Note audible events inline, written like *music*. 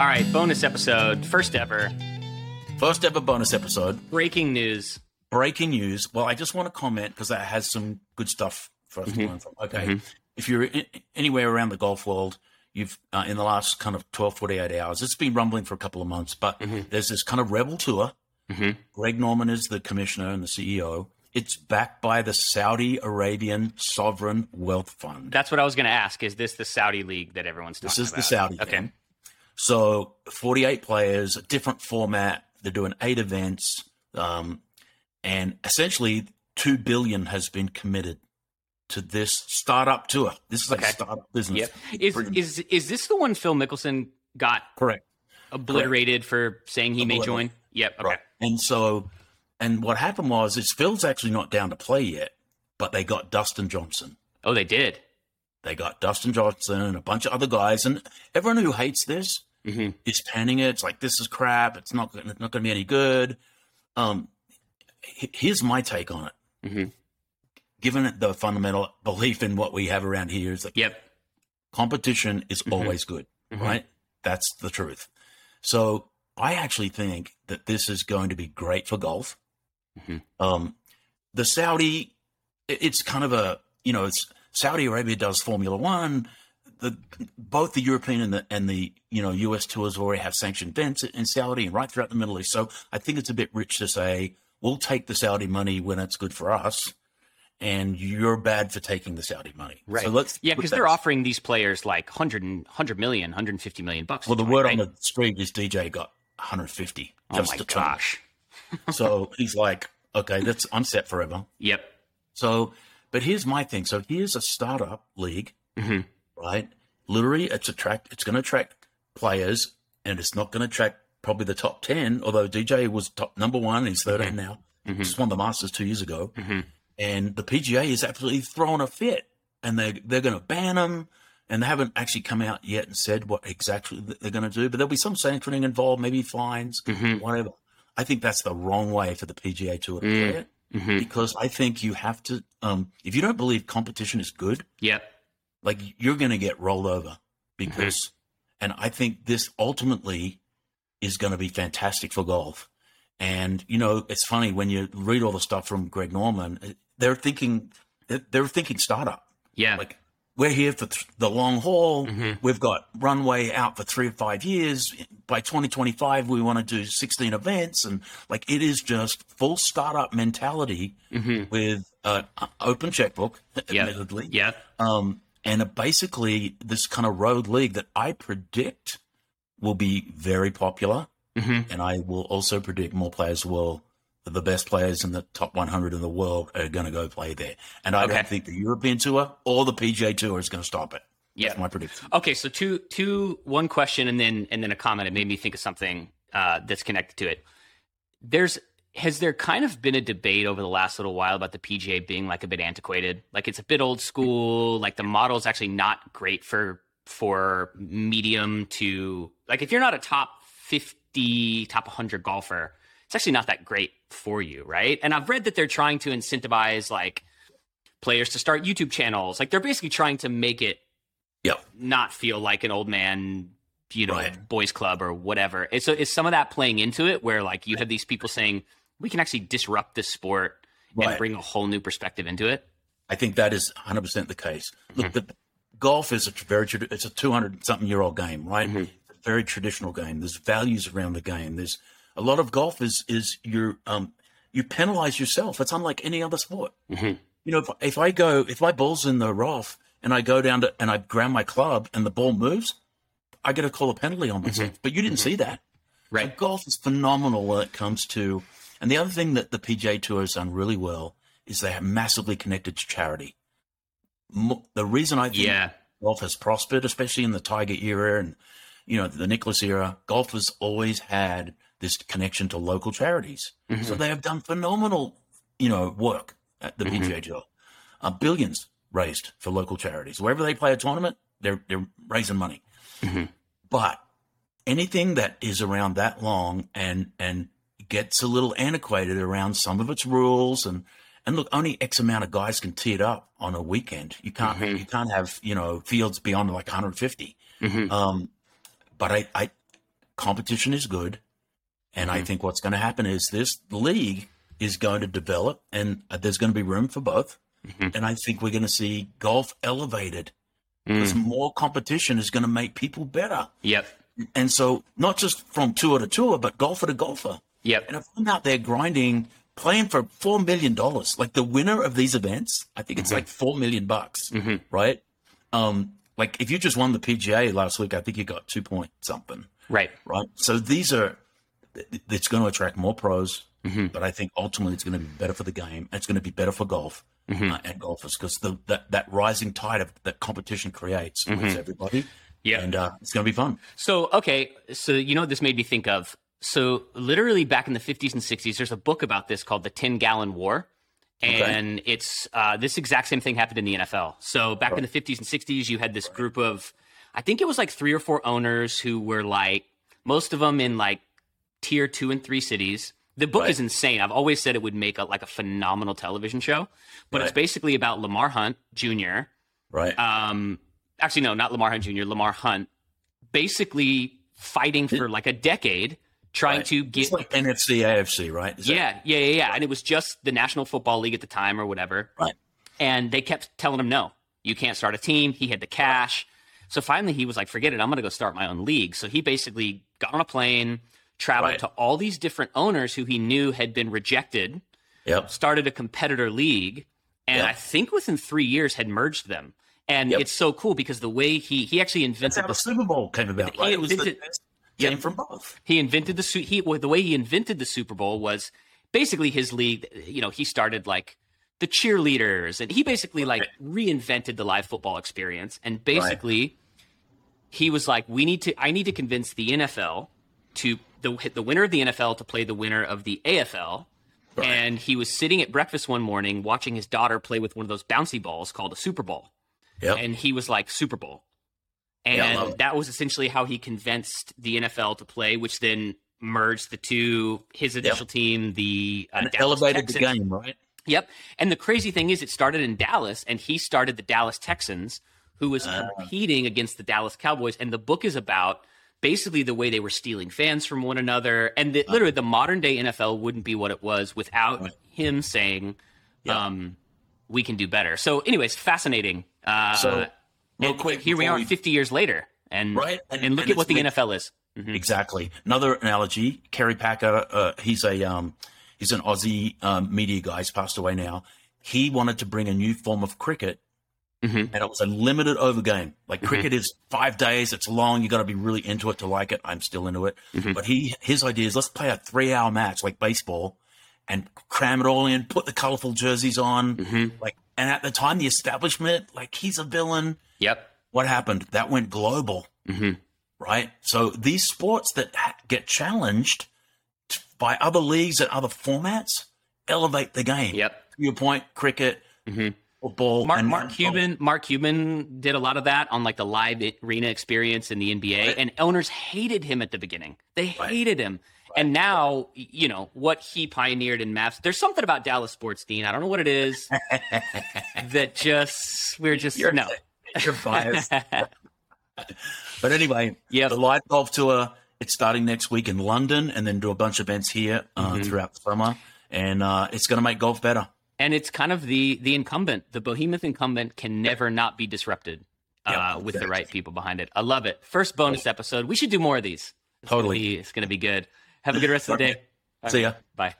All right, bonus episode, first ever. First ever bonus episode. Breaking news. Breaking news. Well, I just want to comment because that has some good stuff for us Mm-hmm. to learn from. Okay. If you're in, anywhere around the golf world, you've uh, in the last kind of 12, 48 hours, it's been rumbling for a couple of months, but Mm-hmm. there's this kind of rebel tour. Greg Norman is the commissioner and the CEO. It's backed by the Saudi Arabian Sovereign Wealth Fund. That's what I was going to ask. Is this the Saudi league that everyone's talking about? This is about? the Saudi Okay. thing. So 48 players, a different format. They're doing eight events, um, and essentially two billion has been committed to this startup tour. This is Okay. a startup business. Yep. Is is is this the one Phil Mickelson got correct. obliterated for saying he may join? Yep. Okay. Right. And so, and what happened was, is Phil's actually not down to play yet, but they got Dustin Johnson. Oh, they did. They got Dustin Johnson and a bunch of other guys, and everyone who hates this Mhm. is panning it. It's like this is crap. It's not it's not going to be any good. Um, here's my take on it. Mhm. Given the fundamental belief in what we have around here is that Yep. competition is always good, right? That's the truth. So I actually think that this is going to be great for golf. Um, the Saudi, it's kind of a you know, it's Saudi Arabia does Formula One. The both the European and the and the you know U.S. tours already have sanctioned events in Saudi and right throughout the Middle East. So I think it's a bit rich to say we'll take the Saudi money when it's good for us, and you're bad for taking the Saudi money. So let's Yeah, because they're offering these players like 100, and- 100 million, 150 million bucks. Well, the word right? on the street is DJ got 150 Oh just my gosh. So he's like, okay, that's I'm set forever. *laughs* Yep. So, but here's my thing. So here's a startup league, Mm-hmm. right? Literally, it's attract. It's going to attract players, and it's not going to attract probably the top ten. Although DJ was top number one, he's 13 Mm-hmm. now. Just won the Masters two years ago, and the PGA is absolutely throwing a fit, and they they're going to ban him. And they haven't actually come out yet and said what exactly they're going to do, but there'll be some sanctioning involved, maybe fines, Mm-hmm. whatever. I think that's the wrong way for the PGA Tour to Mm. play it because I think you have to. Um, if you don't believe competition is good, Yep. like you're going to get rolled over because, Mm-hmm. and I think this ultimately is going to be fantastic for golf. And you know, it's funny when you read all the stuff from Greg Norman, eh, they're thinking they're- they're thinking startup. Yeah. Like we're here for th- the long haul. Mm-hmm. We've got runway out for three or five years. By 2025, we want to do 16 events, and like it is just full startup mentality with an open checkbook, Mm-hmm. Yep. admittedly. Yep. Um, and uh, basically, this kind of road league that I predict will be very popular. Mm-hmm. And I will also predict more players will, the best players in the top 100 in the world are going to go play there. And I Okay. don't think the European Tour or the PGA Tour is going to stop it. Yeah. That's my prediction. Okay, so two, two, one question, and then and then a comment. It made me think of something uh, that's connected to it. There's has there kind of been a debate over the last little while about the PGA being like a bit antiquated, like it's a bit old school, like the model is actually not great for for medium to like if you're not a top fifty, top hundred golfer, it's actually not that great for you, right? And I've read that they're trying to incentivize like players to start YouTube channels, like they're basically trying to make it Yeah. not feel like an old man, you know, Right. boys club or whatever. And so is some of that playing into it where like you have these people saying we can actually disrupt this sport and bring a whole new perspective into it? I think that is 100% the case. Look, Mm-hmm. the, golf is a very, it's a 200 something year old game, right? Mm-hmm. It's a very traditional game. There's values around the game. There's a lot of golf is, is you're, um, you penalize yourself. It's unlike any other sport. Mm-hmm. You know, if, if I go, if my ball's in the rough and I go down to, and I ground my club and the ball moves, I get to call a penalty on myself. But you didn't see that. Mm-hmm. Right. So golf is phenomenal when it comes to, and the other thing that the PGA Tour has done really well is they are massively connected to charity. The reason I think Yeah. golf has prospered, especially in the Tiger era and you know the Nicklaus era, golf has always had this connection to local charities. So they have done phenomenal, you know, work at the PGA Tour. Uh, billions raised for local charities. Wherever they play a tournament, they're they're raising money. But anything that is around that long and and gets a little antiquated around some of its rules and and look, only X amount of guys can tee it up on a weekend. You can't you can't have you know fields beyond like 150. Um, but I, I competition is good. And Mm-hmm. I think what's going to happen is this league is going to develop and uh, there's going to be room for both. Mhm. And I think we're going to see golf elevated Mm. because more competition is going to make people better. Yep. And so, not just from tour to tour, but golfer to golfer. Yep. And if I'm out there grinding, playing for four million dollars, like the winner of these events, I think it's Mm-hmm. like four million bucks, right? Um, like if you just won the PGA last week, I think you got two point something, Right. right? So these are, it's going to attract more pros, Mm-hmm. but I think ultimately it's going to be better for the game. It's going to be better for golf Mm-hmm. uh, and golfers because the that, that rising tide of that competition creates with everybody. Yeah. and uh, it's going to be fun. So, okay. So, you know what this made me think of? So, literally back in the 50s and 60s, there's a book about this called The 10 Gallon War. And it's uh, this exact same thing happened in the NFL. So, back in the 50s and 60s, you had this group of, I think it was like three or four owners who were like, most of them in like tier two and three cities. The book Right. is insane. I've always said it would make a, like a phenomenal television show, but it's basically about Lamar Hunt Jr., Right. um actually no not lamar hunt jr lamar hunt basically fighting for like a decade trying Right. to get It's like NFC, AFC, right? Is that- yeah yeah yeah yeah and it was just the national football league at the time or whatever Right. and they kept telling him no you can't start a team he had the cash so finally he was like forget it i'm going to go start my own league so he basically got on a plane traveled Right. to all these different owners who he knew had been rejected Yep. started a competitor league and Yep. i think within three years had merged them and Yep. it's so cool because the way he he actually invented the the Super Bowl came about, He right? It was the invented- game from both. he invented the he the way he invented the Super Bowl was basically his league. You know, he started like the cheerleaders, and he basically like reinvented the live football experience. And basically, he was like, "We need to. I need to convince the NFL to the the winner of the NFL to play the winner of the AFL." Right. And he was sitting at breakfast one morning watching his daughter play with one of those bouncy balls called a Super Ball Yep. and he was like Super Bowl. And it. that was essentially how he convinced the NFL to play, which then merged the two, his initial team, the uh, and it Dallas elevated the Texans. game, right? Yep. And the crazy thing is, it started in Dallas, and he started the Dallas Texans, who was Ah. competing against the Dallas Cowboys. And the book is about basically the way they were stealing fans from one another. And the, literally, the modern day NFL wouldn't be what it was without him saying, Yeah. um, we can do better. So, anyways, fascinating. Uh, So, real quick, here we are we- 50 years later. And, Right. and, And- look and at what the been- NFL is. Mhm. Exactly. Another analogy: Kerry Packer. Uh, he's a um, he's an Aussie um, media guy. He's passed away now. He wanted to bring a new form of cricket, Mhm. and it was a limited over game. Like cricket is five days. It's long. You got to be really into it to like it. I'm still into it. Mhm. But he his idea is let's play a three hour match like baseball, and cram it all in. Put the colorful jerseys on. Mhm. Like, and at the time, the establishment, like he's a villain. Yep. What happened? That went global hmm right? So these sports that ha- get challenged by other leagues and other formats elevate the game. Yep. To your point, cricket, Mhm. Football, Mark, and Mark Cuban, Mark Cuban did a lot of that on like the live arena experience in the NBA, Right. and owners hated him at the beginning. They Right. hated him, and now you know what he pioneered in Mavs. There's something about Dallas sports, Dean. I don't know what it is *laughs* that just we're just You're- no. *laughs* You're biased. *laughs* but anyway, yeah, the LIV Golf tour. It's starting next week in London, and then do a bunch of events here uh, Mhm. throughout the summer, and uh, it's going to make golf better. And it's kind of the the incumbent, the behemoth incumbent can never not be disrupted uh, Yeah, with the right people behind it. I love it. First bonus episode. We should do more of these. It's gonna Totally. be- it's going to be good. Have a good rest of the day. See ya. Bye.